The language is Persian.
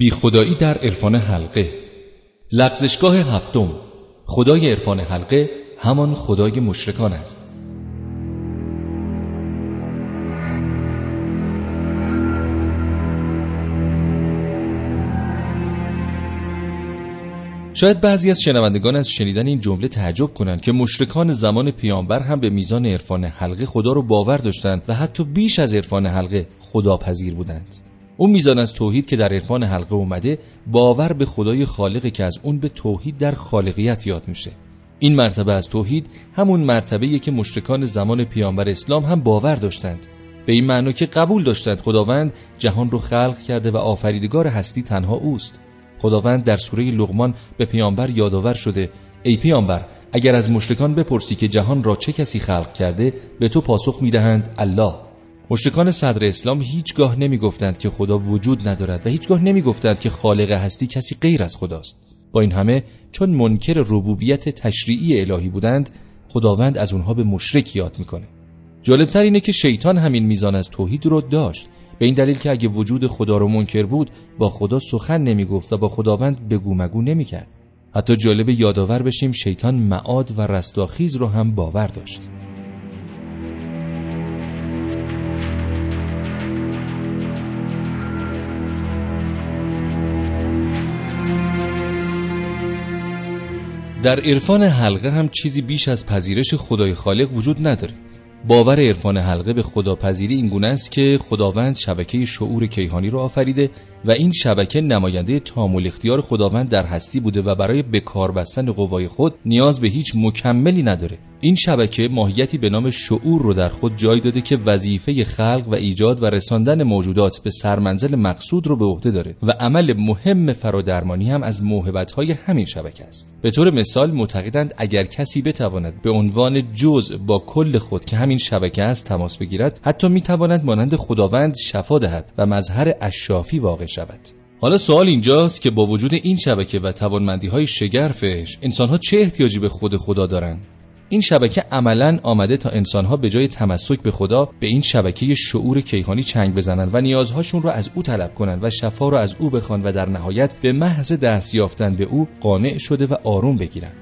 بی خدایی در عرفان حلقه. لغزشگاه هفتم. خدای عرفان حلقه همان خدای مشرکان است. شاید بعضی از شنوندگان از شنیدن این جمله تعجب کنند که مشرکان زمان پیامبر هم به میزان عرفان حلقه خدا رو باور داشتند و حتی بیش از عرفان حلقه خداپذیر بودند. اون میزان از توحید که در عرفان حلقه اومده باور به خدای خالقه که از اون به توحید در خالقیت یاد میشه. این مرتبه از توحید همون مرتبه که مشرکان زمان پیامبر اسلام هم باور داشتند. به این معنی که قبول داشتند خداوند جهان رو خلق کرده و آفریدگار هستی تنها اوست. خداوند در سوره لغمان به پیامبر یادآور شده ای پیامبر اگر از مشرکان بپرسی که جهان را چه کسی خلق کرده به تو پاسخ می‌دهند الله. مشرکان صدر اسلام هیچگاه نمی‌گفتند که خدا وجود ندارد و هیچگاه نمی‌گفتند که خالق هستی کسی غیر از خداست. با این همه چون منکر ربوبیت تشریعی الهی بودند خداوند از اونها به مشرک یاد می‌کنه. جالبتر اینه که شیطان همین میزان از توحید رو داشت. به این دلیل که اگه وجود خدا رو منکر بود با خدا سخن نمی‌گفت و با خداوند بگو مگو نمی‌کرد. حتی جالب یادآور بشیم شیطان معاد و رستاخیز رو هم باور داشت. در عرفان حلقه هم چیزی بیش از پذیرش خدای خالق وجود نداره. باور عرفان حلقه به خداپذیری این گونه است که خداوند شبکه شعور کیهانی را آفریده و این شبکه نماینده تامل اختیار خداوند در هستی بوده و برای بکار بستن قوای خود نیاز به هیچ مکملی نداره. این شبکه ماهیتی به نام شعور رو در خود جای داده که وظیفه خلق و ایجاد و رساندن موجودات به سرمنزل مقصود رو به عهده داره و عمل مهم فرادرمانی هم از موهبت‌های همین شبکه است. به طور مثال معتقدند اگر کسی بتواند به عنوان جزء با کل خود که همین شبکه است تماس بگیرد حتی می‌تواند مانند خداوند شفا دهد و مظهر اشافی واقع شود. حالا سوال اینجاست که با وجود این شبکه و توانمندی های شگرفش انسان ها چه احتیاجی به خود خدا دارند؟ این شبکه عملا آمده تا انسانها به جای تمسک به خدا به این شبکه شعور کیهانی چنگ بزنند و نیازهاشون را از او طلب کنند و شفا را از او بخوان و در نهایت به محض دست یافتن به او قانع شده و آروم بگیرند